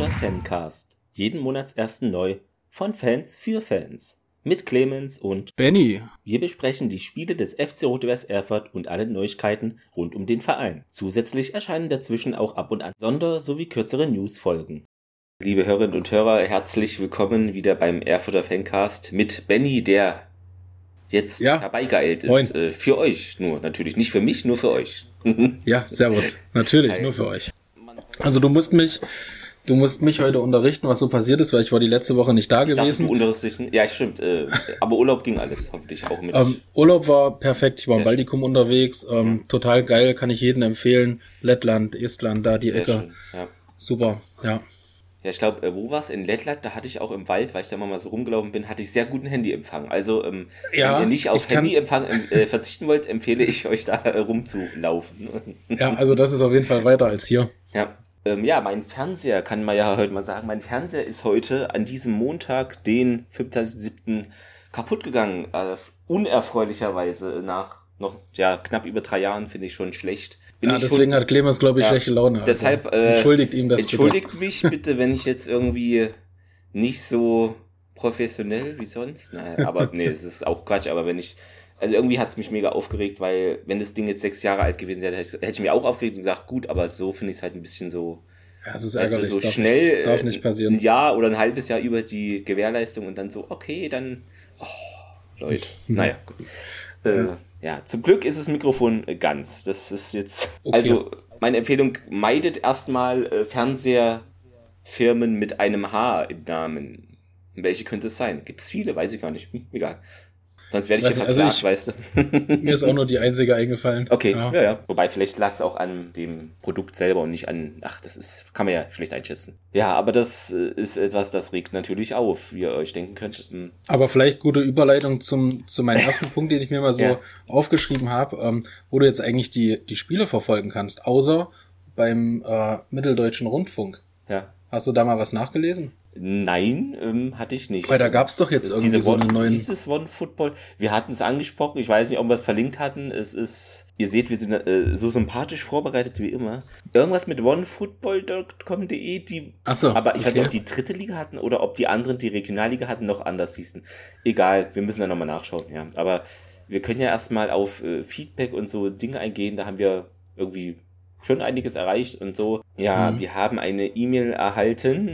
Erfurter Fancast. Jeden Monatsersten neu von Fans für Fans. Mit Clemens und Benny. Wir besprechen die Spiele des FC Rot-Weiß Erfurt und alle Neuigkeiten rund um den Verein. Zusätzlich erscheinen dazwischen auch ab und an Sonder- sowie kürzere Newsfolgen. Liebe Hörerinnen und Hörer, herzlich willkommen wieder beim Erfurter Fancast mit Benny, der jetzt Ja. herbeigeeilt ist. Moin. Äh, für euch nur, natürlich. Nicht für mich, nur für euch. Ja, servus. Natürlich, Hi. nur für euch. Also du musst mich, du musst mich heute unterrichten, was so passiert ist, weil ich war die letzte Woche nicht da Ich dachte, gewesen. du unterrichtest dich- Ja, stimmt. Äh, aber Urlaub ging alles, hoffentlich auch mit. Ähm, Urlaub war perfekt. Ich war im Sehr Baltikum unterwegs. Ähm, Total geil, kann ich jedem empfehlen. Lettland, Estland, da die Sehr Ecke. schön. Ja. Super, ja. Ja, ich glaube, äh, wo war's? In Lettland, da hatte ich auch im Wald, weil ich da mal so rumgelaufen bin, hatte ich sehr guten Handyempfang. Also, ähm, Ja, wenn ihr nicht auf Handyempfang ähm, äh, verzichten wollt, empfehle ich euch da äh, rumzulaufen. Ja, also das ist auf jeden Fall weiter als hier. ja. Ähm, ja, mein Fernseher, kann man ja heute mal sagen, mein Fernseher ist heute an diesem Montag, den 25.07. kaputt gegangen. Äh, unerfreulicherweise nach noch ja, knapp über drei Jahren, finde ich schon schlecht. Bin Ja, deswegen hat Clemens, glaube ich, Ja, schlechte Laune. Also Deshalb äh, entschuldigt ihm das entschuldigt mich bitte, wenn ich jetzt irgendwie nicht so professionell wie sonst. Naja, aber nee, es ist auch Quatsch. Aber wenn ich also irgendwie hat es mich mega aufgeregt, weil wenn das Ding jetzt sechs Jahre alt gewesen wäre, hätte ich, hätte ich mir auch aufgeregt und gesagt, gut, aber so finde ich es halt ein bisschen so. Ja, es ist ärgerlich. so darf, schnell Darf äh, nicht passieren. ein Jahr oder ein halbes Jahr über die Gewährleistung und dann so, okay, dann, oh, Leute, naja, gut. Äh, ja, zum Glück ist das Mikrofon äh, ganz. Das ist jetzt, Okay. also meine Empfehlung, meidet erstmal äh, Fernsehfirmen mit einem H im Namen. Welche könnte es sein? Gibt es viele, weiß ich gar nicht. Hm, egal. Sonst werde ich Weiß hier nicht, also verklagt, ich- weißt du. Mir ist auch nur die einzige eingefallen. Okay, ja. ja, Wobei vielleicht lag es auch an dem Produkt selber und nicht an, ach, das ist, kann man ja schlecht einschätzen. Ja, aber das äh, ist etwas, das regt natürlich auf, wie ihr euch denken könnt. Hm, Aber vielleicht gute Überleitung zum, zu meinem ersten Punkt, den ich mir mal so Ja. aufgeschrieben habe, ähm, wo du jetzt eigentlich die, die Spiele verfolgen kannst, außer beim äh, Mitteldeutschen Rundfunk. Ja. Hast du da mal was nachgelesen? Nein, ähm, hatte ich nicht. Weil da gab's doch jetzt irgendwie diese so einen neuen. Dieses One Football. Wir hatten es angesprochen. Ich weiß nicht, ob wir es verlinkt hatten. Es ist, ihr seht, wir sind äh, so sympathisch vorbereitet wie immer. Irgendwas mit onefootball.com.de, die. Ach so, aber ich weiß okay. nicht, ob die dritte Liga hatten oder ob die anderen, die Regionalliga hatten, noch anders hießen. Egal, wir müssen da nochmal nachschauen, ja. Aber wir können ja erstmal auf äh, Feedback und so Dinge eingehen. Da haben wir irgendwie schon einiges erreicht und so. Ja, Mhm. wir haben eine E-Mail erhalten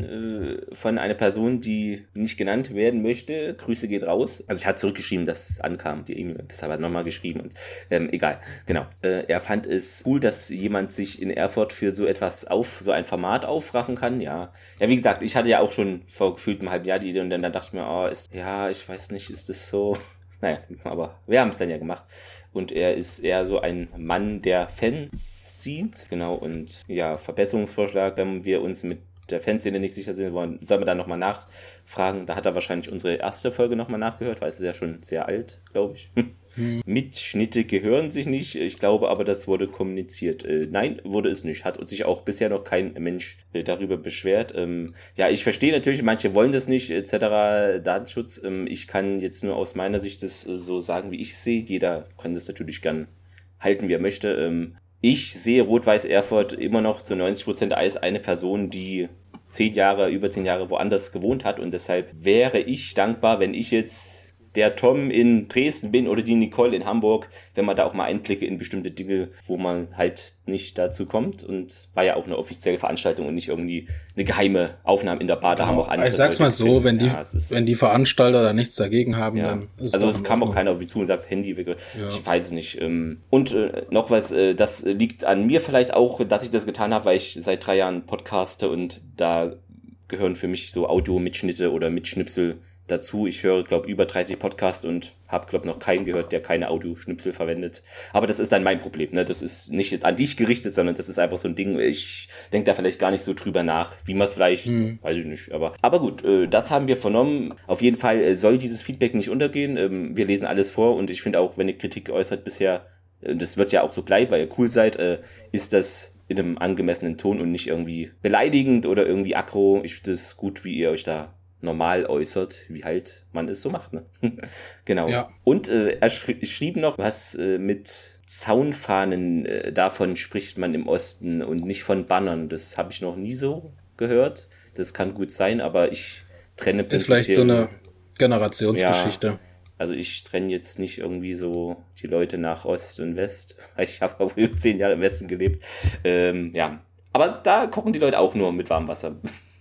äh, von einer Person, die nicht genannt werden möchte. Grüße geht raus. Also ich hatte zurückgeschrieben, dass es ankam, die E-Mail. Deshalb hat er nochmal geschrieben und ähm, egal. Genau. Äh, er fand es cool, dass jemand sich in Erfurt für so etwas auf, so ein Format aufraffen kann. Ja. Ja, wie gesagt, ich hatte ja auch schon vor gefühlt einem halben Jahr die Idee und dann, dann dachte ich mir, oh, ist, ja, ich weiß nicht, ist das so. Naja, aber wir haben es dann ja gemacht. Und er ist eher so ein Mann der Fanzines. Genau, und ja, Verbesserungsvorschlag, wenn wir uns mit der Fanszene nicht sicher sind, wollen, sollen wir da nochmal nachfragen. Da hat er wahrscheinlich unsere erste Folge nochmal nachgehört, weil es ist ja schon sehr alt, glaube ich. Mitschnitte gehören sich nicht. Ich glaube aber, das wurde kommuniziert. Äh, nein, wurde es nicht. Hat sich auch bisher noch kein Mensch äh, darüber beschwert. Ähm, ja, ich verstehe natürlich, manche wollen das nicht, etc. Datenschutz. Ähm, ich kann jetzt nur aus meiner Sicht das äh, so sagen, wie ich sehe. Jeder kann das natürlich gern halten, wie er möchte. Ähm, ich sehe Rot-Weiß Erfurt immer noch zu 90 Prozent als eine Person, die zehn Jahre, über zehn Jahre woanders gewohnt hat. Und deshalb wäre ich dankbar, wenn ich jetzt der Tom in Dresden bin oder die Nicole in Hamburg, wenn man da auch mal Einblicke in bestimmte Dinge, wo man halt nicht dazu kommt und war ja auch eine offizielle Veranstaltung und nicht irgendwie eine geheime Aufnahme in der Bar, da haben auch andere ich sag's mal so, wenn die, Ja, wenn die Veranstalter da nichts dagegen haben, ja. dann ist also es kam auch keiner auf mich zu und sagt Handy weg. Ja. Ich weiß es nicht. ähm. Und äh, noch was, äh, das liegt an mir vielleicht auch, dass ich das getan habe, weil ich seit drei Jahren podcaste und da gehören für mich so Audio-Mitschnitte oder Mitschnipsel dazu. Ich höre, glaube über 30 Podcasts und habe, glaube noch keinen gehört, der keine Audioschnipsel verwendet. Aber das ist dann mein Problem. Ne? Das ist nicht jetzt an dich gerichtet, sondern das ist einfach so ein Ding. Ich denke da vielleicht gar nicht so drüber nach, wie man es vielleicht, weiß ich nicht. Aber, aber gut, äh, das haben wir vernommen. Auf jeden Fall äh, soll dieses Feedback nicht untergehen. Ähm, wir lesen alles vor und ich finde auch, wenn ihr Kritik äußert bisher, äh, das wird ja auch so bleiben, weil ihr cool seid, äh, ist das in einem angemessenen Ton und nicht irgendwie beleidigend oder irgendwie aggro. Ich finde es gut, wie ihr euch da normal äußert, wie halt man es so macht. Ne? genau. Ja. Und äh, er schri schrieb noch was äh, mit Zaunfahnen, äh, davon spricht man im Osten und nicht von Bannern. Das habe ich noch nie so gehört. Das kann gut sein, aber ich trenne Ist vielleicht so eine Generationsgeschichte. Ja, also ich trenne jetzt nicht irgendwie so die Leute nach Ost und West. Ich habe auch über zehn Jahre im Westen gelebt. Ähm, ja, aber da kochen die Leute auch nur mit warmem Wasser.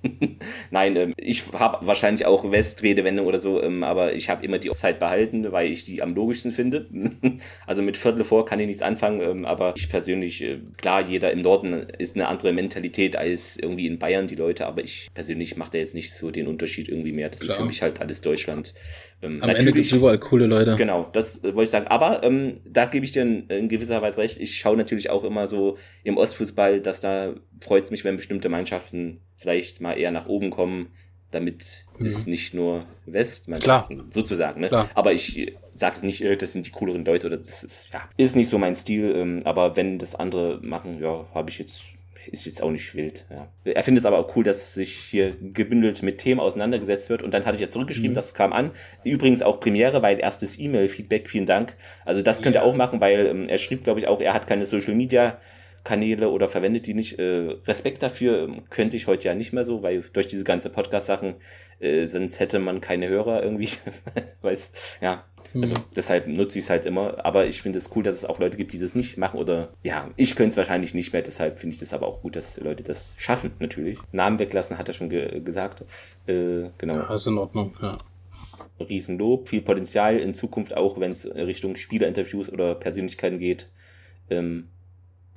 Nein, ähm, ich habe wahrscheinlich auch West-Redewendung oder so, ähm, aber ich habe immer die Zeit behalten, weil ich die am logischsten finde. also mit Viertel vor kann ich nichts anfangen, ähm, aber ich persönlich, äh, klar, jeder im Norden ist eine andere Mentalität als irgendwie in Bayern die Leute, aber ich persönlich mache da jetzt nicht so den Unterschied irgendwie mehr. Das klar. ist für mich halt alles Deutschland. Ähm, Am Ende gibt es überall coole Leute. Genau, das äh, wollte ich sagen. Aber ähm, da gebe ich dir in, in, gewisser Weise recht. Ich schaue natürlich auch immer so im Ostfußball, dass da freut es mich, wenn bestimmte Mannschaften vielleicht mal eher nach oben kommen, damit mhm. es nicht nur Westmannschaften sozusagen. Ne? Klar. Aber ich äh, sage es nicht, äh, das sind die cooleren Leute oder das ist, ja, ist nicht so mein Stil. Ähm, aber wenn das andere machen, ja, habe ich jetzt ist jetzt auch nicht wild. Ja. Er findet es aber auch cool, dass sich hier gebündelt mit Themen auseinandergesetzt wird. Und dann hatte ich ja zurückgeschrieben, mhm. das kam an. Übrigens auch Premiere, weil erstes E-Mail-Feedback, vielen Dank. Also das könnt ihr auch machen, weil ähm, er schrieb, glaube ich, auch, er hat keine Social Media. Kanäle oder verwendet die nicht. Äh, Respekt dafür ähm, könnte ich heute ja nicht mehr so, weil durch diese ganze Podcast-Sachen, äh, sonst hätte man keine Hörer irgendwie. Weiß, ja, also mhm. deshalb nutze ich es halt immer. Aber ich finde es cool, dass es auch Leute gibt, die das nicht machen. Oder ja, ich könnte es wahrscheinlich nicht mehr. Deshalb finde ich das aber auch gut, dass Leute das schaffen, natürlich. Namen weglassen, hat er schon ge gesagt. Äh, genau. Ja, ist in Ordnung, ja. Riesenlob, viel Potenzial in Zukunft auch, wenn es Richtung Spielerinterviews oder Persönlichkeiten geht. Ähm,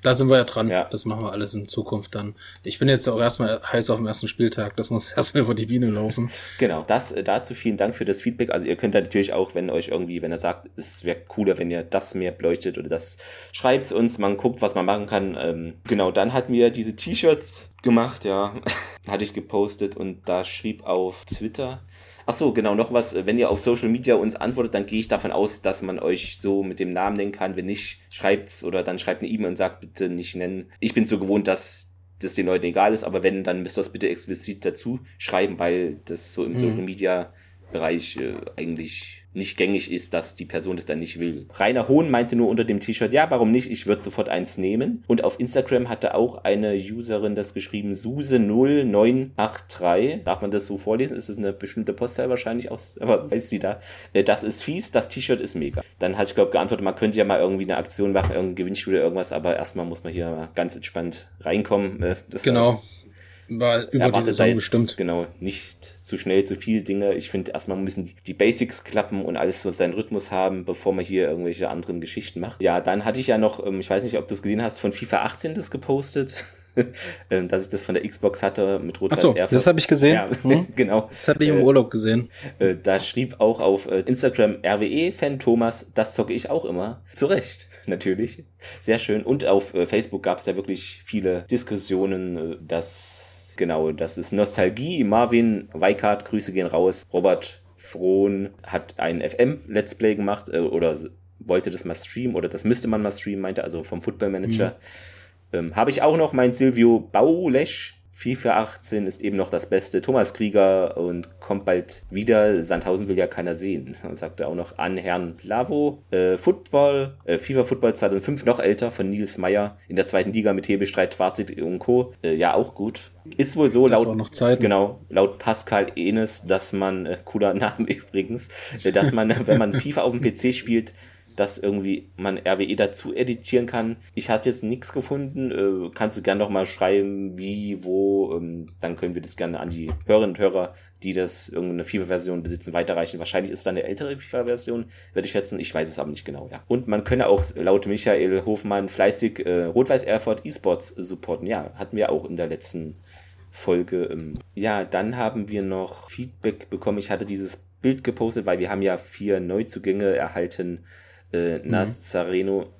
da sind wir ja dran. Ja. Das machen wir alles in Zukunft dann. Ich bin jetzt auch erstmal heiß auf dem ersten Spieltag. Das muss erstmal über die Biene laufen. Genau. Das äh, dazu vielen Dank für das Feedback. Also ihr könnt da natürlich auch, wenn euch irgendwie, wenn er sagt, es wäre cooler, wenn ihr das mehr beleuchtet oder das schreibt uns, man guckt, was man machen kann. Ähm, genau, dann hatten wir diese T-Shirts gemacht, ja. Hatte ich gepostet und da schrieb auf Twitter Ach so, genau, noch was. Wenn ihr auf Social Media uns antwortet, dann gehe ich davon aus, dass man euch so mit dem Namen nennen kann. Wenn nicht, schreibt's oder dann schreibt eine E-Mail und sagt bitte nicht nennen. Ich bin so gewohnt, dass das den Leuten egal ist, aber wenn, dann müsst ihr das bitte explizit dazu schreiben, weil das so im mhm. Social Media Bereich äh, eigentlich nicht gängig ist, dass die Person das dann nicht will. Rainer Hohn meinte nur unter dem T-Shirt, ja, warum nicht? Ich würde sofort eins nehmen. Und auf Instagram hatte auch eine Userin das geschrieben, Suse0983. Darf man das so vorlesen? Ist es eine bestimmte Postzahl wahrscheinlich aus, aber weiß sie da. Äh, das ist fies, das T-Shirt ist mega. Dann hatte ich, glaube geantwortet, man könnte ja mal irgendwie eine Aktion machen, irgendein Gewinnspiel oder irgendwas, aber erstmal muss man hier mal ganz entspannt reinkommen. Äh, das genau. War über die Saison bestimmt. Genau, nicht zu schnell zu viele Dinge. Ich finde, erstmal müssen die Basics klappen und alles so seinen Rhythmus haben, bevor man hier irgendwelche anderen Geschichten macht. Ja, dann hatte ich ja noch, ähm, ich weiß nicht, ob du es gesehen hast, von FIFA 18 das gepostet. Ähm, dass ich das von der Xbox hatte mit rot Achso, das habe ich gesehen. Ja, hm? genau. Das hatte ich im äh, Urlaub gesehen. Äh, da schrieb auch auf äh, Instagram RWE-Fan Thomas, das zocke ich auch immer. Zu Recht, natürlich. Sehr schön. Und auf Facebook gab es ja wirklich viele Diskussionen, dass Genau, das ist Nostalgie. Marvin Weikart, Grüße gehen raus. Robert Frohn hat ein FM-Let's Play gemacht äh, oder wollte das mal streamen oder das müsste man mal streamen, meinte also vom Football Manager. Mhm. Ähm, Habe ich auch noch mein Silvio Baulesch FIFA 18 ist eben noch das Beste. Thomas Krieger und kommt bald wieder. Sandhausen will ja keiner sehen. Und sagte auch noch an Herrn Lavo. Äh, Football, äh, FIFA Football 2005 noch älter von Nils Meyer in der zweiten Liga mit Hebestreit, Fazit und Co. Äh, ja, auch gut. Ist wohl so, das laut, noch Zeit. genau, laut Pascal Enes, dass man, äh, cooler Name übrigens, äh, dass man, wenn man FIFA auf dem PC spielt, dass irgendwie man RWE dazu editieren kann. Ich hatte jetzt nichts gefunden. Äh, kannst du gerne noch mal schreiben, wie, wo. Ähm, dann können wir das gerne an die Hörerinnen und Hörer, die das irgendeine FIFA-Version besitzen, weiterreichen. Wahrscheinlich ist dann eine ältere FIFA-Version, würde ich schätzen. Ich weiß es aber nicht genau, ja. Und man könne auch laut Michael Hofmann fleißig äh, Rot-Weiß Erfurt E-Sports supporten. Ja, hatten wir auch in der letzten Folge. Ähm. Ja, dann haben wir noch Feedback bekommen. Ich hatte dieses Bild gepostet, weil wir haben ja vier Neuzugänge erhalten äh, Nazareno,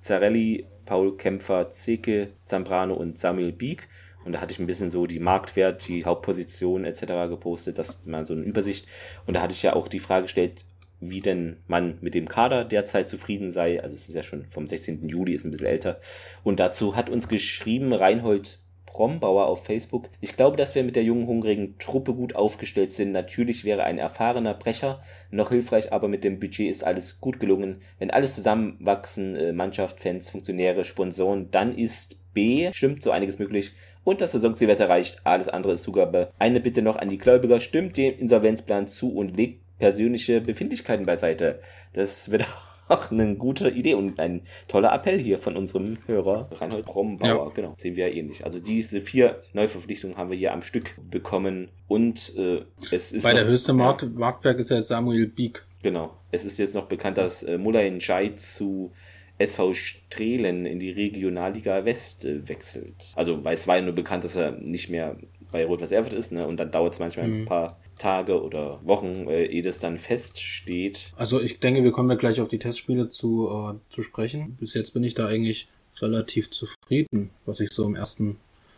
Zarelli, Paul Kämpfer, Zeke, Zambrano und Samuel Beek. Und da hatte ich ein bisschen so die Marktwert, die Hauptposition etc. gepostet, dass man so eine Übersicht. Und da hatte ich ja auch die Frage gestellt, wie denn man mit dem Kader derzeit zufrieden sei. Also es ist ja schon vom 16. Juli, ist ein bisschen älter. Und dazu hat uns geschrieben Reinhold Brombauer auf Facebook. Ich glaube, dass wir mit der jungen, hungrigen Truppe gut aufgestellt sind. Natürlich wäre ein erfahrener Brecher noch hilfreich, aber mit dem Budget ist alles gut gelungen. Wenn alles zusammenwachsen, äh, Mannschaft, Fans, Funktionäre, Sponsoren, dann ist B, stimmt so einiges möglich. Und das Saisonziel wird erreicht. Alles andere ist Zugabe. Eine Bitte noch an die Gläubiger. Stimmt dem Insolvenzplan zu und legt persönliche Befindlichkeiten beiseite. Das wird auch eine gute Idee und ein toller Appell hier von unserem Hörer Reinhold Brombauer. Ja. Genau, sehen wir ja ähnlich. Also diese vier Neuverpflichtungen haben wir hier am Stück bekommen und äh, es ist. Bei noch, der höchste Mark ja, Marktberg ist ja Samuel Bieg. Genau. Es ist jetzt noch bekannt, dass äh, Mulay Njai zu SV Strehlen in die Regionalliga West äh, wechselt. Also, weil es war ja nur bekannt, dass er nicht mehr bei Rot-Weiß Erfurt ist, ne? Und dann dauert es manchmal mhm. ein paar Tage oder Wochen, äh, ehe das dann feststeht. Also ich denke, wir kommen ja gleich auf die Testspiele zu, äh, zu sprechen. Bis jetzt bin ich da eigentlich relativ zufrieden, was ich so im ersten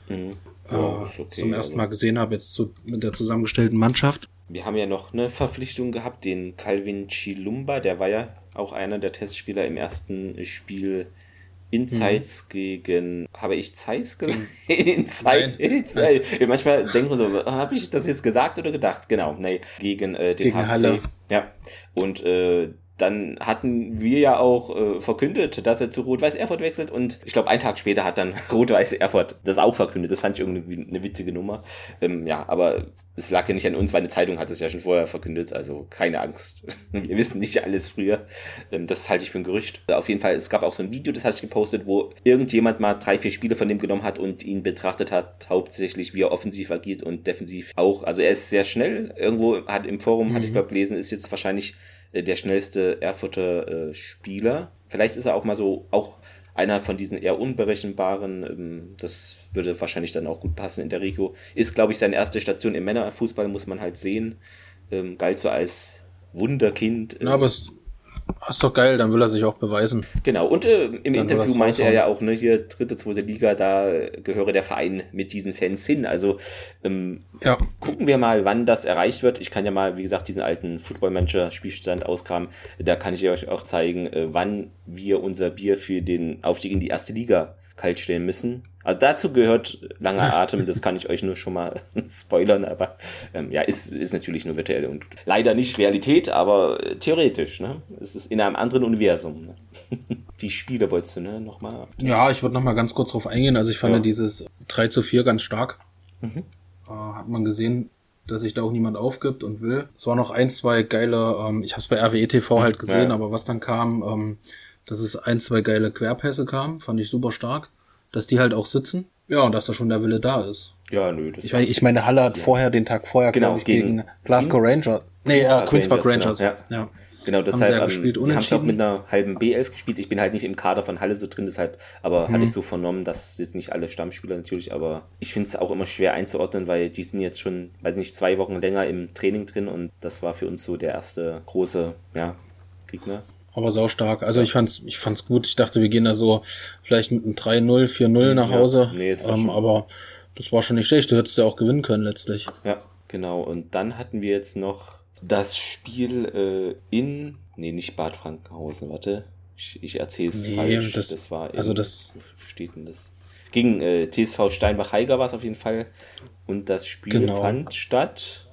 mhm. ja, äh, okay, zum ersten Mal gesehen habe, jetzt zu, mit der zusammengestellten Mannschaft. Wir haben ja noch eine Verpflichtung gehabt, den Calvin Chilumba, der war ja auch einer der Testspieler im ersten Spiel Insights mhm. gegen, habe ich Zeiss gesagt? Insights. Manchmal denkt man so, habe ich das jetzt gesagt oder gedacht? Genau, nee, gegen äh, den gegen HFC. Halle. Ja, und äh, dann hatten wir ja auch äh, verkündet, dass er zu Rot-Weiß Erfurt wechselt und ich glaube, einen Tag später hat dann Rot-Weiß Erfurt das auch verkündet. Das fand ich irgendwie eine witzige Nummer. Ähm, ja, aber es lag ja nicht an uns, weil eine Zeitung hat es ja schon vorher verkündet, also keine Angst. wir wissen nicht alles früher. Ähm, das halte ich für ein Gerücht. Auf jeden Fall, es gab auch so ein Video, das hatte ich gepostet, wo irgendjemand mal drei, vier Spiele von dem genommen hat und ihn betrachtet hat, hauptsächlich wie er offensiv agiert und defensiv auch. Also er ist sehr schnell. Irgendwo hat im Forum, mhm. hatte ich glaube gelesen, ist jetzt wahrscheinlich der schnellste Erfurter äh, Spieler. Vielleicht ist er auch mal so, auch einer von diesen eher unberechenbaren, ähm, das würde wahrscheinlich dann auch gut passen in der Regio. Ist, glaube ich, seine erste Station im Männerfußball, muss man halt sehen. Ähm, galt so als Wunderkind. Ja, aber es das ist doch geil, dann will er sich auch beweisen. Genau, und äh, im dann Interview meinte er ja auch, ne, hier dritte, zweite Liga, da gehöre der Verein mit diesen Fans hin. Also ähm, ja. gucken wir mal, wann das erreicht wird. Ich kann ja mal, wie gesagt, diesen alten Football-Manager-Spielstand auskramen. Da kann ich euch auch zeigen, äh, wann wir unser Bier für den Aufstieg in die erste Liga kalt stellen müssen. Also dazu gehört langer Atem, das kann ich euch nur schon mal spoilern, aber ähm, ja, ist, ist natürlich nur virtuell und leider nicht Realität, aber äh, theoretisch, ne? Es ist in einem anderen Universum. Ne? Die Spiele wolltest du, ne, nochmal? Ja, ich würde nochmal ganz kurz drauf eingehen. Also ich fand ja. dieses 3 zu 4 ganz stark. Mhm. Äh, hat man gesehen, dass sich da auch niemand aufgibt und will. Es war noch ein, zwei geile, ähm, ich habe es bei RWE TV halt gesehen, ja. aber was dann kam, ähm, dass es ein, zwei geile Querpässe kam, fand ich super stark dass die halt auch sitzen. Ja, und dass da schon der Wille da ist. Ja, nö. Das ich, meine, ich meine, Halle hat ja. vorher, den Tag vorher, genau, ich, gegen, gegen Glasgow Rangers. Nee, äh, Queens Park Rangers. Rangers. Genau. Ja. Genau, deshalb haben sie, ja gespielt, ähm, sie haben glaub, mit einer halben B11 gespielt. Ich bin halt nicht im Kader von Halle so drin, deshalb, aber hm. hatte ich so vernommen, dass jetzt nicht alle Stammspieler natürlich, aber ich finde es auch immer schwer einzuordnen, weil die sind jetzt schon, weiß nicht, zwei Wochen länger im Training drin und das war für uns so der erste große, ja, Gegner aber sau stark. Also ich fand's, ich fand's gut. Ich dachte, wir gehen da so vielleicht mit einem 3-0, 4-0 nach Hause. Ja, nee, jetzt ähm, aber das war schon nicht schlecht. Du hättest ja auch gewinnen können letztlich. Ja, genau. Und dann hatten wir jetzt noch das Spiel äh, in, nee, nicht Bad Frankenhausen, warte. Ich, ich erzähle es nee, falsch. Das, das war in, also das wo steht denn das? Gegen äh, TSV Steinbach-Heiger war es auf jeden Fall. Und das Spiel genau. fand statt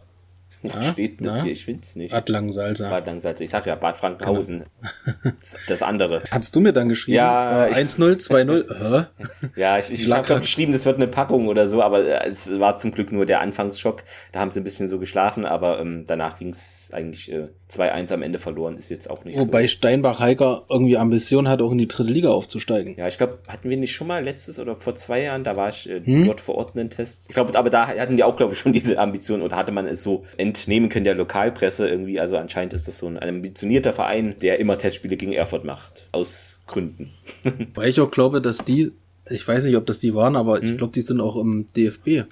wo steht das hier? Ich finde es nicht. Bad Langsalza. Bad Langsalza. Ich sag ja Bad Frankenhausen. Genau. Das andere. Hast du mir dann geschrieben? Ja. Äh, 1-0, 2-0. ja, ich, ich, ich habe geschrieben, das wird eine Packung oder so, aber äh, es war zum Glück nur der Anfangsschock. Da haben sie ein bisschen so geschlafen, aber ähm, danach ging es eigentlich äh, 2-1 am Ende verloren. Ist jetzt auch nicht Wobei so. Steinbach-Heiger irgendwie Ambition hat, auch in die dritte Liga aufzusteigen. Ja, ich glaube, hatten wir nicht schon mal letztes oder vor zwei Jahren, da war ich äh, hm? dort vor Ort einen Test. Ich glaube, aber da hatten die auch, glaube ich, schon diese Ambition oder hatte man es so entnehmen können der Lokalpresse irgendwie. Also anscheinend ist das so ein, ambitionierter Verein, der immer Testspiele gegen Erfurt macht. Aus Gründen. Weil ich auch glaube, dass die, ich weiß nicht, ob das die waren, aber hm. ich glaube, die sind auch im DFB.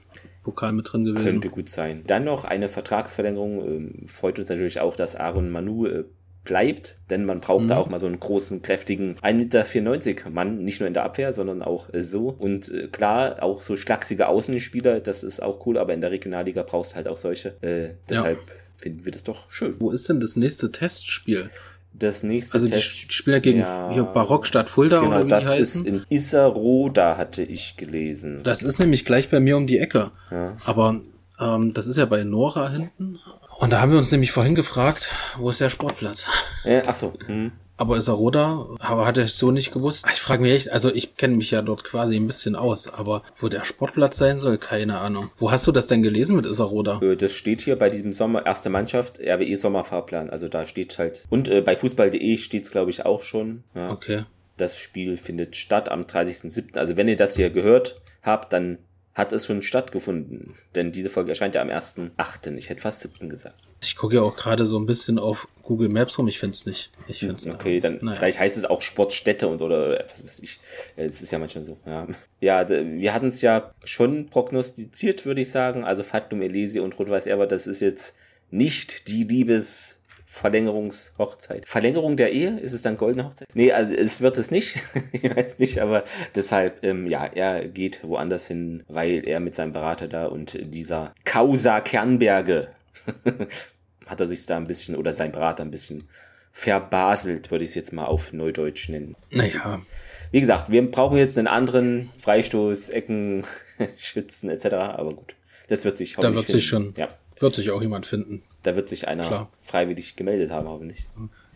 Pokal mit drin gewesen. Könnte gut sein. Dann noch eine Vertragsverlängerung. Ähm, freut uns natürlich auch, dass Aaron Manu äh, bleibt, denn man braucht mhm. da auch mal so einen großen, kräftigen 1,94 Meter Mann, nicht nur in der Abwehr, sondern auch äh, so. Und äh, klar, auch so schlachsige Außenspieler, das ist auch cool, aber in der Regionalliga brauchst du halt auch solche. Äh, deshalb ja. finden wir das doch schön. Wo ist denn das nächste Testspiel? Das nächste Also die Test. spielen ja gegen Ja. Barockstadt Fulda Genau, oder wie das die ist heißen. in Isseroda, hatte ich gelesen. Das ist nämlich gleich bei mir um die Ecke. Ja. Aber ähm, das ist ja bei Nora hinten. Und da haben wir uns nämlich vorhin gefragt, wo ist der Sportplatz? Äh, ach so. Hm. Aber ist er Roda? Aber hatte ich so nicht gewusst. Ich frage mich echt, also ich kenne mich ja dort quasi ein bisschen aus, aber wo der Sportplatz sein soll, keine Ahnung. Wo hast du das denn gelesen mit Isseroda? Äh, Das steht hier bei diesem Sommer, erste Mannschaft, RWE Sommerfahrplan. Also da steht halt. Und äh, bei fußball.de steht es, glaube ich, auch schon. Ja. Okay. Das Spiel findet statt am 30.07. Also wenn ihr das hier gehört habt, dann hat es schon stattgefunden. Denn diese Folge erscheint ja am 1.8. Ich hätte fast 7. gesagt. Ich gucke ja auch gerade so ein bisschen auf Google Maps rum. Ich finde es nicht. Ich finde es Okay, dann Naja. vielleicht heißt es auch Sportstätte und oder was weiß ich. Es ist ja manchmal so. Ja, ja wir hatten es ja schon prognostiziert, würde ich sagen. Also Fatum Elisi und Rot-Weiß Erber, das ist jetzt nicht die Liebes Verlängerungshochzeit. Verlängerung der Ehe? Ist es dann goldene Hochzeit? Nee, also es wird es nicht. ich weiß nicht, aber deshalb, ähm, ja, er geht woanders hin, weil er mit seinem Berater da und dieser Causa Kernberge hat er sich da ein bisschen oder sein Berater ein bisschen verbaselt, würde ich es jetzt mal auf Neudeutsch nennen. Naja, Wie gesagt, wir brauchen jetzt einen anderen Freistoß, Ecken, Schützen etc. Aber gut, das wird sich da wird sich schon, Ja, wird sich auch jemand finden. da wird sich einer Klar. freiwillig gemeldet haben, hoffentlich.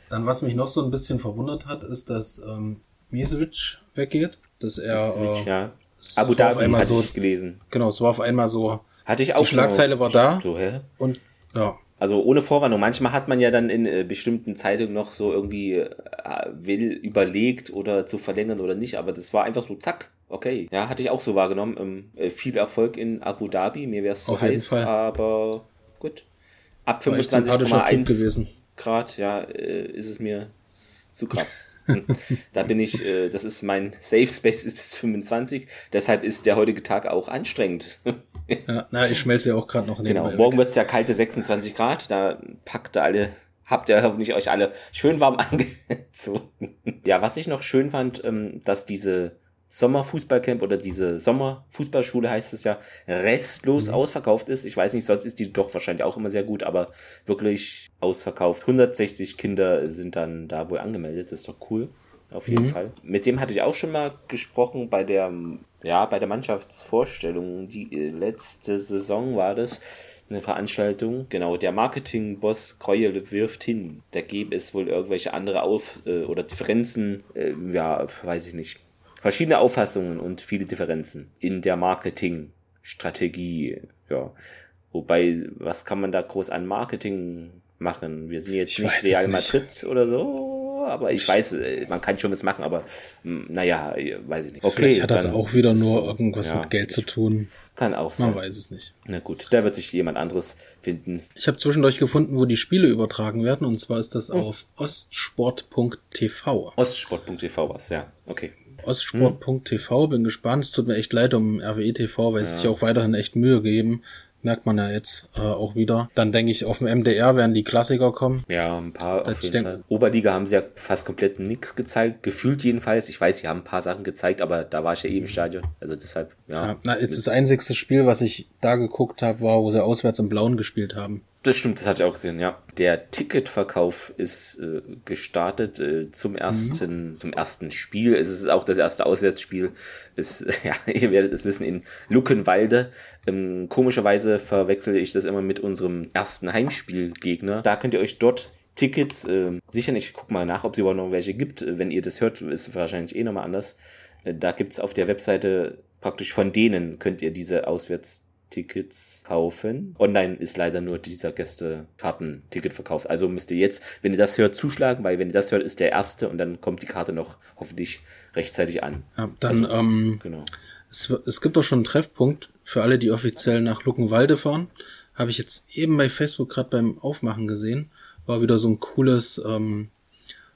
Dann, was mich noch so ein bisschen verwundert hat, ist, dass ähm, Misevic weggeht. Dass er, Switch, äh, ja. Abu Dhabi einmal hatte so- ich gelesen. genau, es war auf einmal so, Hatte ich auch. die Schlagzeile genau- war da So, hä? und ja, Also ohne Vorwarnung. Manchmal hat man ja dann in äh, bestimmten Zeitungen noch so irgendwie äh, will überlegt oder zu verlängern oder nicht, aber das war einfach so zack. Okay, ja, hatte ich auch so wahrgenommen. Ähm, äh, viel Erfolg in Abu Dhabi, mir wäre es zu heiß, Fall. aber gut. Ab war echt sympathischer Typ 25,1 gewesen. Grad, ja, äh, ist es mir zu krass. Hm. da bin ich, äh, das ist mein Safe Space ist bis 25, deshalb ist der heutige Tag auch anstrengend. Ja, na, ich schmelze ja auch gerade noch Genau, morgen wird es ja kalte 26 Grad, da packt ihr alle, habt ihr hoffentlich euch alle schön warm angezogen. Ja, was ich noch schön fand, ähm, dass diese Sommerfußballcamp oder diese Sommerfußballschule heißt es ja, restlos Mhm. ausverkauft ist. Ich weiß nicht, sonst ist die doch wahrscheinlich auch immer sehr gut, aber wirklich ausverkauft. 160 Kinder sind dann da wohl angemeldet, das ist doch cool. Auf jeden Mhm. Fall. Mit dem hatte ich auch schon mal gesprochen bei der, ja, bei der Mannschaftsvorstellung. Die äh, letzte Saison war das eine Veranstaltung. Genau, der Marketingboss Kreuel wirft hin. Da gäbe es wohl irgendwelche andere Auf- äh, oder Differenzen, äh, ja, weiß ich nicht. Verschiedene Auffassungen und viele Differenzen in der Marketingstrategie. Ja. Wobei, was kann man da groß an Marketing machen? Wir sind jetzt Ich nicht Real nicht. Madrid oder so, aber ich weiß, äh, man kann schon was machen, aber mh, naja, weiß ich nicht. Okay, Vielleicht hat das auch wieder nur irgendwas Ja, mit Geld zu tun. Kann auch Man sein. weiß es nicht. Na gut, da wird sich jemand anderes finden. Ich habe zwischendurch gefunden, wo die Spiele übertragen werden, und zwar ist das auf ostsport.tv. Ostsport.tv was, ja. Okay. Ostsport.tv, bin gespannt. Es tut mir echt leid um RWE TV, weil sie sich auch weiterhin echt Mühe geben. Merkt man ja jetzt äh, auch wieder. Dann denke ich, auf dem MDR werden die Klassiker kommen. Ja, ein paar auf Ich jeden denk- Fall. Oberliga haben sie ja fast komplett nichts gezeigt. Gefühlt jedenfalls. Ich weiß, sie haben ein paar Sachen gezeigt, aber da war ich ja eh im Stadion. Also deshalb, ja. Ja, na, jetzt das einzigste Spiel, was ich da geguckt habe, war, wo sie auswärts im Blauen gespielt haben. Das stimmt, das hatte ich auch gesehen, ja. Der Ticketverkauf ist äh, gestartet äh, zum ersten, zum ersten Spiel. Es ist auch das erste Auswärtsspiel. Es, ja, ihr werdet es wissen, in Luckenwalde. Ähm, komischerweise verwechsel ich das immer mit unserem ersten Heimspielgegner. Da könnt ihr euch dort Tickets äh, sichern. Ich guck mal nach, ob es überhaupt noch welche gibt. Äh, Wenn ihr das hört, ist es wahrscheinlich eh nochmal anders. Äh, da gibt es auf der Webseite praktisch von denen könnt ihr diese Auswärts Tickets kaufen. Online ist leider nur dieser Gäste-Karten-Ticket verkauft. Also müsst ihr jetzt, wenn ihr das hört, zuschlagen, weil wenn ihr das hört, ist der erste und dann kommt die Karte noch hoffentlich rechtzeitig an. Ja, dann, ähm, Genau. es, es gibt auch schon einen Treffpunkt für alle, die offiziell nach Luckenwalde fahren. Habe ich jetzt eben bei Facebook gerade beim Aufmachen gesehen. War wieder so ein cooles, ähm,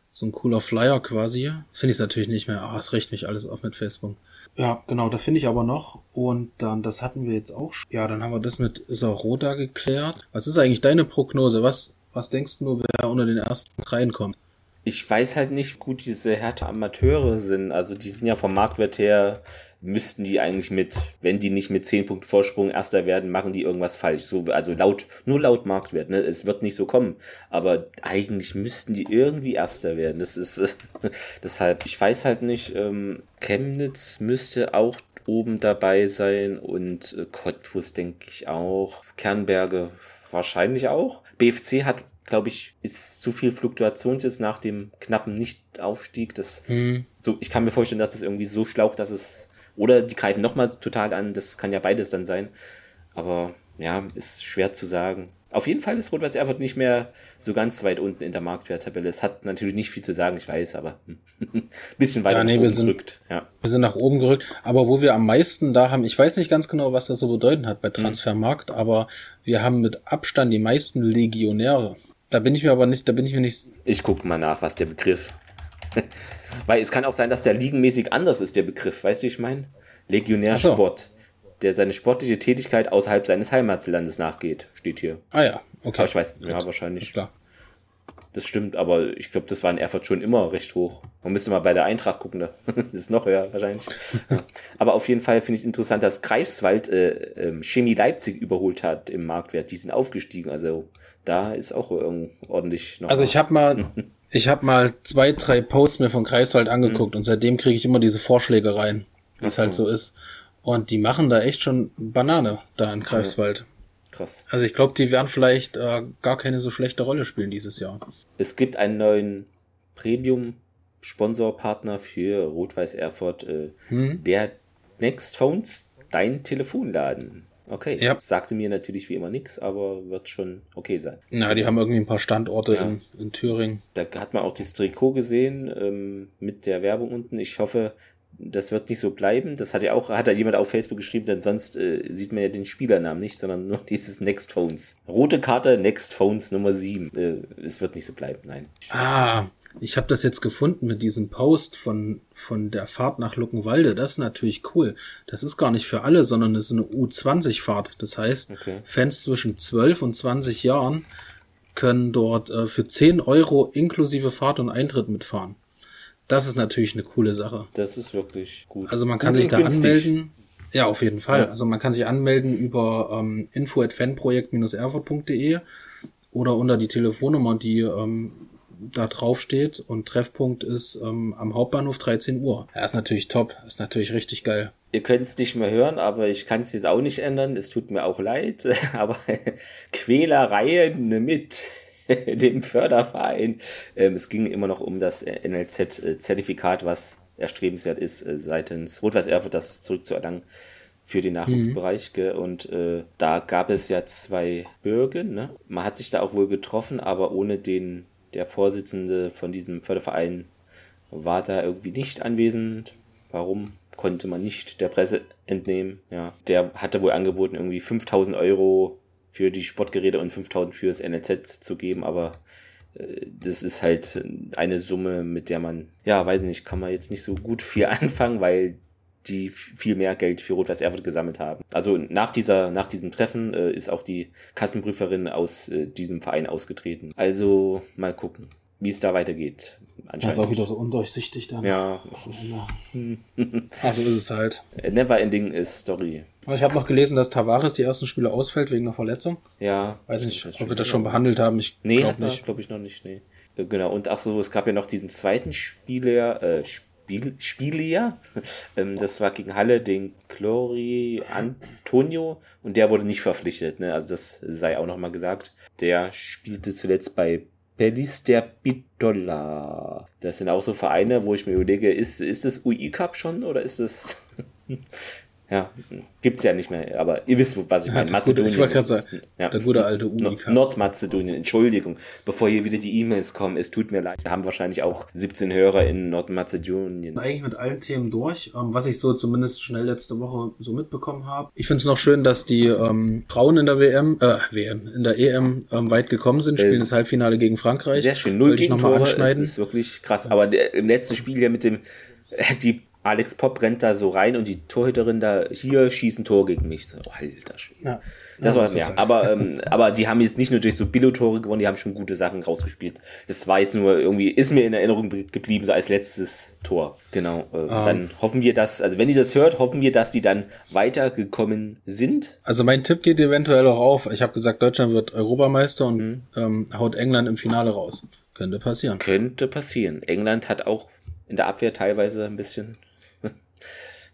so ein cooler Flyer quasi. Das finde ich natürlich nicht mehr. Ah, es rechnet mich alles auf mit Facebook. Ja, genau, das finde ich aber noch. Und dann, das hatten wir jetzt auch. Ja, dann haben wir das mit Isaroda geklärt. Was ist eigentlich deine Prognose? Was, was denkst du, wer unter den ersten dreien kommt? Ich weiß halt nicht, wie gut diese Härte Amateure sind. Also die sind ja vom Marktwert her, müssten die eigentlich mit, wenn die nicht mit 10 Punkten Vorsprung Erster werden, machen die irgendwas falsch. So, also laut, nur laut Marktwert, ne? Es wird nicht so kommen. Aber eigentlich müssten die irgendwie Erster werden. Das ist äh, deshalb, ich weiß halt nicht, ähm, Chemnitz müsste auch oben dabei sein und äh, Cottbus denke ich auch. Kernberge wahrscheinlich auch. BFC hat glaube ich, ist zu viel Fluktuation jetzt nach dem knappen Nichtaufstieg. Das, hm. so, ich kann mir vorstellen, dass das irgendwie so schlaucht, dass es, oder die greifen nochmal total an, das kann ja beides dann sein. Aber ja, ist schwer zu sagen. Auf jeden Fall ist Rot-Weiß Erfurt nicht mehr so ganz weit unten in der Marktwerttabelle. Es hat natürlich nicht viel zu sagen, ich weiß, aber ein bisschen weiter ja, nee, nach oben gerückt. Ja. Wir sind nach oben gerückt. Aber wo wir am meisten da haben, ich weiß nicht ganz genau, was das so bedeuten hat bei hm. Transfermarkt, mhm. aber wir haben mit Abstand die meisten Legionäre. Da bin ich mir aber nicht, da bin ich mir nicht. Ich gucke mal nach, was der Begriff. Weil es kann auch sein, dass der liegenmäßig anders ist, der Begriff. Weißt du, wie ich meine? Legionärsport. So. Der seine sportliche Tätigkeit außerhalb seines Heimatlandes nachgeht, steht hier. Ah ja, okay. Aber ich weiß, ja, wahrscheinlich. Ist klar. Das stimmt, aber ich glaube, das war in Erfurt schon immer recht hoch. Man müsste mal bei der Eintracht gucken, da. das ist noch höher wahrscheinlich. Aber auf jeden Fall finde ich interessant, dass Greifswald äh, äh, Chemie Leipzig überholt hat im Marktwert. Die sind aufgestiegen, also da ist auch ordentlich noch. Also ich habe mal, ich habe mal zwei, drei Posts mir von Greifswald angeguckt mhm. und seitdem kriege ich immer diese Vorschläge rein, wie es halt so ist. Und die machen da echt schon Banane da in Greifswald. Krass. Also ich glaube, die werden vielleicht äh, gar keine so schlechte Rolle spielen dieses Jahr. Es gibt einen neuen Premium-Sponsorpartner für Rot-Weiß Erfurt, äh, hm? der Next Phones, dein Telefonladen. Okay, ja. sagte mir natürlich wie immer nichts, aber wird schon okay sein. Na, die haben irgendwie ein paar Standorte ja. in, in, Thüringen. Da hat man auch das Trikot gesehen ähm, mit der Werbung unten. Ich hoffe, das wird nicht so bleiben. Das hat ja auch, hat ja jemand auf Facebook geschrieben, denn sonst äh, sieht man ja den Spielernamen nicht, sondern nur dieses Next Phones. Rote Karte, Next Phones Nummer 7. Äh, es wird nicht so bleiben, nein. Ah, ich habe das jetzt gefunden mit diesem Post von, von der Fahrt nach Luckenwalde. Das ist natürlich cool. Das ist gar nicht für alle, sondern es ist eine U20-Fahrt. Das heißt, okay. Fans zwischen 12 und 20 Jahren können dort äh, für 10 Euro inklusive Fahrt und Eintritt mitfahren. Das ist natürlich eine coole Sache. Das ist wirklich gut. Also man kann gut sich da günstig. anmelden. Ja, auf jeden Fall. Ja. Also man kann sich anmelden über ähm, info@fanprojekt-erfurt.de oder unter die Telefonnummer, die ähm, da drauf steht und Treffpunkt ist ähm, am Hauptbahnhof 13 Uhr. Ja, ist natürlich top, ist natürlich richtig geil. Ihr könnt es nicht mehr hören, aber ich kann es jetzt auch nicht ändern. Es tut mir auch leid, aber Quälereien mit dem Förderverein. Ähm, es ging immer noch um das NLZ-Zertifikat, was erstrebenswert ist, äh, seitens Rot-Weiß Erfurt das zurückzuerlangen für den Nachwuchsbereich. Mhm. Und äh, da gab es ja zwei Bürgen. Ne? Man hat sich da auch wohl getroffen, aber ohne den der Vorsitzende von diesem Förderverein war da irgendwie nicht anwesend. Warum konnte man nicht der Presse entnehmen? Ja, der hatte wohl angeboten, irgendwie 5000 Euro für die Sportgeräte und 5000 für das NLZ zu geben, aber äh, das ist halt eine Summe, mit der man, ja, weiß nicht, kann man jetzt nicht so gut viel anfangen, weil die viel mehr Geld für Rot-Weiß Erfurt gesammelt haben. Also nach dieser, nach diesem Treffen äh, ist auch die Kassenprüferin aus äh, diesem Verein ausgetreten. Also mal gucken, wie es da weitergeht. Das ist auch wieder so undurchsichtig dann. Ja. also ist es halt. Never ending is Story. Ich habe noch gelesen, dass Tavares die ersten Spiele ausfällt wegen einer Verletzung. Ja. Weiß nicht, ob wir das schon behandelt haben. Ich nee, glaube nicht. glaube ich noch nicht. Nee. Genau. Und ach so, es gab ja noch diesen zweiten Spieler, äh, Spiel, Spieler. Ähm, das war gegen Halle den Clori Antonio und der wurde nicht verpflichtet. Ne? Also das sei auch nochmal gesagt. Der spielte zuletzt bei Pelis der Bitola. Das sind auch so Vereine, wo ich mir überlege, ist, ist das UI Cup schon oder ist das Ja, gibt's ja nicht mehr, aber ihr wisst, was ich meine. Ja, Mazedonien. Gute, ich ist, sagen, ja. der gute alte Unika. Nordmazedonien, Entschuldigung, bevor hier wieder die E-Mails kommen, es tut mir leid. Wir haben wahrscheinlich auch 17 Hörer in Nordmazedonien. Eigentlich mit allen Themen durch, ähm, was ich so zumindest schnell letzte Woche so mitbekommen habe. Ich finde es noch schön, dass die ähm, Frauen in der WM, äh, WM, in der EM ähm, weit gekommen sind, spielen das Halbfinale gegen Frankreich. Sehr schön, null Gegentore, ist, ist wirklich krass. Aber der, im letzten Spiel ja mit dem, die Alex Pop rennt da so rein und die Torhüterin da, hier schießt ein Tor gegen mich. Oh, alter Schwede. Ja. Das war, ja, aber, ähm, aber die haben jetzt nicht nur durch so Billo-Tore gewonnen, die haben schon gute Sachen rausgespielt. Das war jetzt nur irgendwie, ist mir in Erinnerung geblieben, so als letztes Tor. Genau. Äh, um. Ähm. Dann hoffen wir, dass, also wenn ihr das hört, hoffen wir, dass die dann weitergekommen sind. Also mein Tipp geht eventuell auch auf. Ich habe gesagt, Deutschland wird Europameister und mhm. ähm, haut England im Finale raus. Könnte passieren. Könnte passieren. England hat auch in der Abwehr teilweise ein bisschen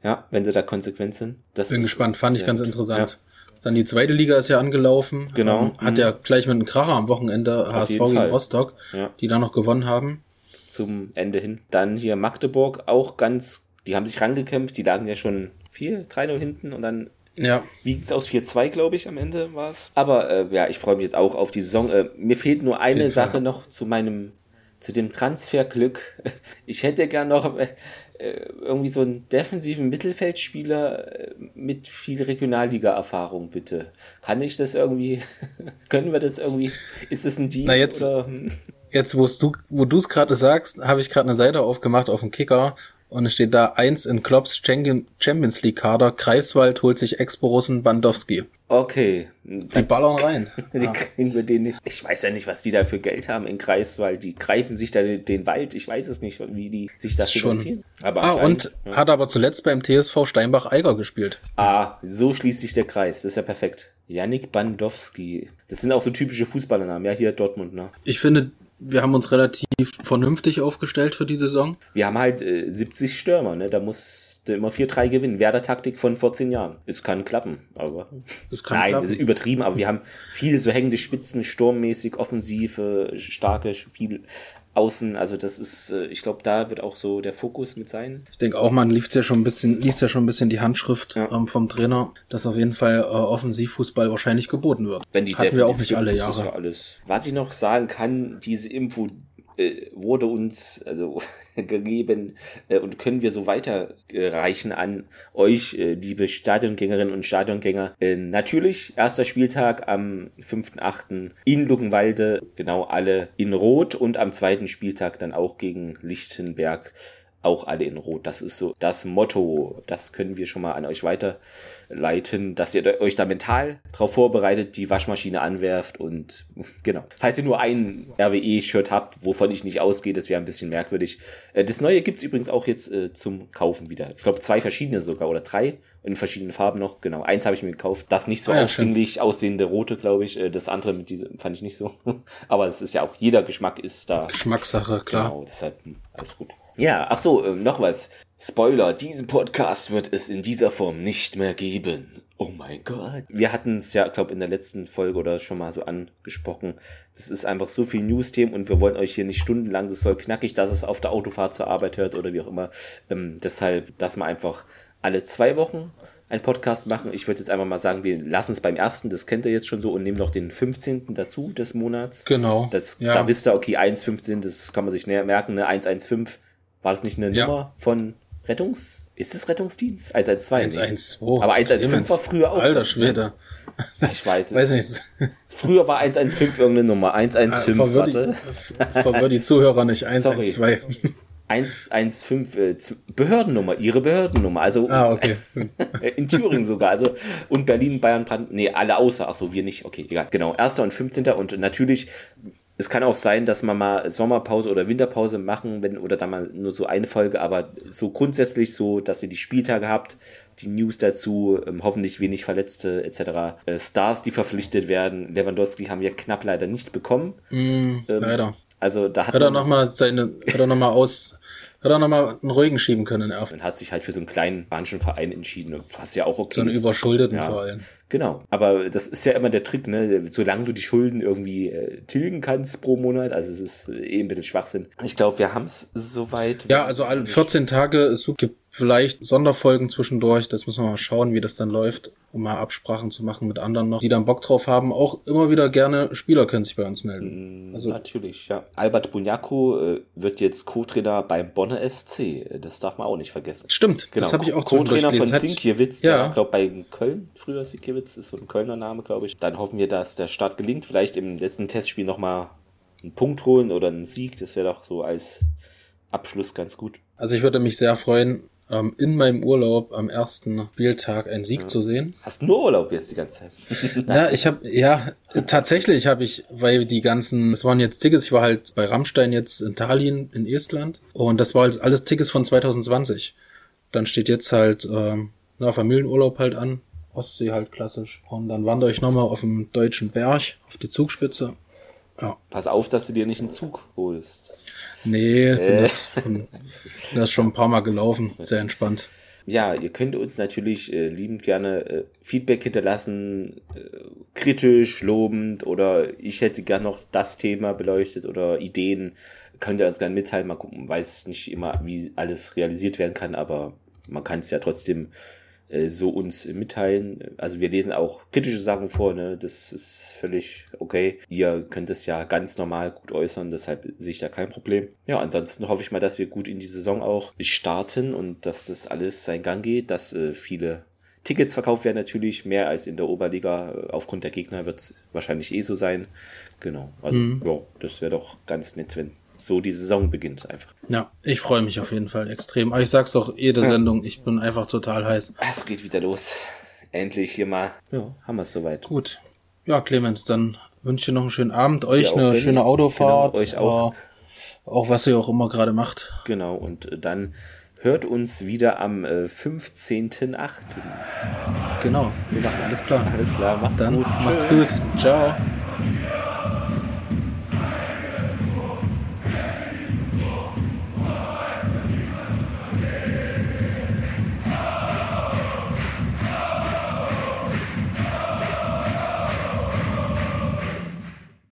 ja, wenn sie da konsequent sind. Das Bin gespannt, fand ich ganz interessant. Ja. Dann die zweite Liga ist ja angelaufen. Genau. Ähm, hat mhm. ja gleich mit einem Kracher am Wochenende Auf HSV gegen Rostock, ja. die da noch gewonnen haben. Zum Ende hin. Dann hier Magdeburg auch ganz, die haben sich rangekämpft, die lagen ja schon 4, 3-0 hinten und dann ja. Wie es aus 4-2, glaube ich, am Ende war es. Aber äh, ja, ich freue mich jetzt auch auf die Saison. Äh, mir fehlt nur eine Sache noch zu meinem, zu dem Transferglück. Ich hätte gern noch äh, irgendwie so einen defensiven Mittelfeldspieler äh, mit viel Regionalliga-Erfahrung, bitte. Kann ich das irgendwie, können wir das irgendwie, ist es ein Deal? Na jetzt, oder? jetzt wo du, wo du es gerade sagst, habe ich gerade eine Seite aufgemacht auf dem Kicker und es steht da eins in Klopps Champions League Kader. Greifswald holt sich Ex-Borussen Bandowski. Okay. Die ballern rein. die ja. kriegen wir den nicht. Ich weiß ja nicht, was die da für Geld haben in Greifswald. Die greifen sich da den, den Wald. Ich weiß es nicht, wie die sich das finanzieren. Aber ah, und ja. hat aber zuletzt beim TSV Steinbach-Eiger gespielt. Ah, so schließt sich der Kreis. Das ist ja perfekt. Yannick Bandowski. Das sind auch so typische Fußballernamen. Ja, hier Dortmund, ne? Ich finde, wir haben uns relativ vernünftig aufgestellt für die Saison. Wir haben halt äh, 70 Stürmer, ne? Da muss immer 4-3 gewinnen. Werder-Taktik von 14 Jahren. Es kann klappen, aber. Es kann Nein, klappen. übertrieben, aber wir haben viele so hängende Spitzen, sturmmäßig, offensive, starke, viel außen. Also das ist, äh, ich glaube, da wird auch so der Fokus mit sein. Ich denke auch, man liest ja schon ein bisschen, liest ja schon ein bisschen die Handschrift ja. ähm, vom Trainer, dass auf jeden Fall äh, Offensivfußball wahrscheinlich geboten wird. Wenn die Hatten wir auch nicht alle Jahre. alles. Was ich noch sagen kann, diese Info wurde uns also gegeben äh, und können wir so weiterreichen an euch, äh, liebe Stadiongängerinnen und Stadiongänger. Äh, natürlich, erster Spieltag am 5.8. in Luckenwalde, genau alle in Rot und am zweiten Spieltag dann auch gegen Lichtenberg auch alle in Rot. Das ist so das Motto. Das können wir schon mal an euch weiterleiten, dass ihr euch da mental darauf vorbereitet, die Waschmaschine anwerft und genau. Falls ihr nur ein RWE-Shirt habt, wovon ich nicht ausgehe, das wäre ein bisschen merkwürdig. Äh, das neue gibt es übrigens auch jetzt äh, zum Kaufen wieder. Ich glaube zwei verschiedene sogar oder drei in verschiedenen Farben noch. Genau, eins habe ich mir gekauft. Das nicht so ah, ja, aufdringlich aussehende rote, glaube ich. Äh, das andere mit diesem fand ich nicht so. Aber es ist ja auch, jeder Geschmack ist da. Geschmackssache, klar. Genau, deshalb hm, alles gut. Ja, ach so, äh, noch was. Spoiler, diesen Podcast wird es in dieser Form nicht mehr geben. Oh mein Gott. Wir hatten es ja, glaube in der letzten Folge oder schon mal so angesprochen. Das ist einfach so viel News-Themen und wir wollen euch hier nicht stundenlang, das soll knackig, dass es auf der Autofahrt zur Arbeit hört oder wie auch immer. Ähm, deshalb, dass wir einfach alle zwei Wochen einen Podcast machen. Ich würde jetzt einfach mal sagen, wir lassen es beim ersten, das kennt ihr jetzt schon so, und nehmen noch den 15. dazu des Monats. Genau. Das, ja. Da wisst ihr, okay, 1,15, das kann man sich näher merken, ne? 115 war das nicht eine ja. Nummer von Rettungs... Ist es Rettungsdienst? 112. 112. Nee. Aber 115 war früher auch. Alter Schwede. Ich weiß es. weiß nicht. Früher war 115 irgendeine Nummer. 115, ah, warte. Verwirr die Zuhörer nicht. 112. 115 äh, Behördennummer, ihre Behördennummer. Also ah, okay. in Thüringen sogar. Also und Berlin, Bayern, Brandenburg. Nee, alle außer. Achso, wir nicht. Okay, egal. Genau. 1. und 15. Und natürlich, es kann auch sein, dass man mal Sommerpause oder Winterpause machen, wenn, oder dann mal nur so eine Folge, aber so grundsätzlich so, dass ihr die Spieltage habt, die News dazu, ähm, hoffentlich wenig Verletzte etc. Äh, Stars, die verpflichtet werden. Lewandowski haben wir knapp leider nicht bekommen. Mm, ähm, leider. Also da hat, hat er noch mal seine, hat er noch mal aus hat er nochmal einen ruhigen schieben können. Er hat sich halt für so einen kleinen spanischen Verein entschieden, was ja auch okay So einen überschuldeten ja. Verein. Genau. Aber das ist ja immer der Trick, ne? Solange du die Schulden irgendwie äh, tilgen kannst pro Monat, also es ist eh ein bisschen Schwachsinn. Ich glaube, wir haben es soweit. Ja, also alle 14 Tage, es gibt vielleicht Sonderfolgen zwischendurch, das müssen wir mal schauen, wie das dann läuft um mal Absprachen zu machen mit anderen noch, die dann Bock drauf haben. Auch immer wieder gerne Spieler können sich bei uns melden. Mm, also Natürlich, ja. Albert Bunyaku äh, wird jetzt Co-Trainer beim Bonner SC. Das darf man auch nicht vergessen. Stimmt, genau. das habe ich auch Co-Trainer von Sinkiewicz, ja. der, glaube bei Köln, früher Sinkiewicz, ist so ein Kölner Name, glaube ich. Dann hoffen wir, dass der Start gelingt. Vielleicht im letzten Testspiel nochmal einen Punkt holen oder einen Sieg. Das wäre doch so als Abschluss ganz gut. Also ich würde mich sehr freuen, ähm, in meinem Urlaub am ersten Spieltag einen Sieg ja. zu sehen. Hast nur Urlaub jetzt die ganze Zeit? ja, ich habe ja tatsächlich habe ich, weil die ganzen, es waren jetzt Tickets, ich war halt bei Rammstein jetzt in Tallinn in Estland und das war halt alles Tickets von 2020. Dann steht jetzt halt ähm, na, Familienurlaub halt an, Ostsee halt klassisch. Und dann wandere ich nochmal auf dem deutschen Berg, auf die Zugspitze. Ja. Pass auf, dass du dir nicht einen Zug holst. Nee, äh. das, das ist schon ein paar Mal gelaufen. Sehr entspannt. Ja, ihr könnt uns natürlich äh, liebend gerne äh, Feedback hinterlassen, äh, kritisch, lobend oder ich hätte gern noch das Thema beleuchtet oder Ideen. Könnt ihr uns gerne mitteilen. Mal gucken, weiß nicht immer, wie alles realisiert werden kann, aber man kann es ja trotzdem so uns mitteilen. Also wir lesen auch kritische Sachen vor, ne? Das ist völlig okay. Ihr könnt es ja ganz normal gut äußern, deshalb sehe ich da kein Problem. Ja, ansonsten hoffe ich mal, dass wir gut in die Saison auch starten und dass das alles seinen Gang geht, dass äh, viele Tickets verkauft werden natürlich mehr als in der Oberliga. Aufgrund der Gegner wird es wahrscheinlich eh so sein. Genau. Also, mhm. ja, das wäre doch ganz nett, wenn so die Saison beginnt einfach. Ja, ich freue mich auf jeden Fall extrem. Aber ich sag's auch jede Sendung, ich bin einfach total heiß. Es geht wieder los. Endlich hier mal. Ja, haben wir es soweit. Gut. Ja, Clemens, dann wünsche ich dir noch einen schönen Abend, euch eine Benny. schöne Autofahrt. Genau, euch auch. Äh, auch was ihr auch immer gerade macht. Genau, und dann hört uns wieder am äh, 15.8. Genau, so machen alles klar. Alles klar, macht's dann gut. Macht's Tschüss. gut. Ciao.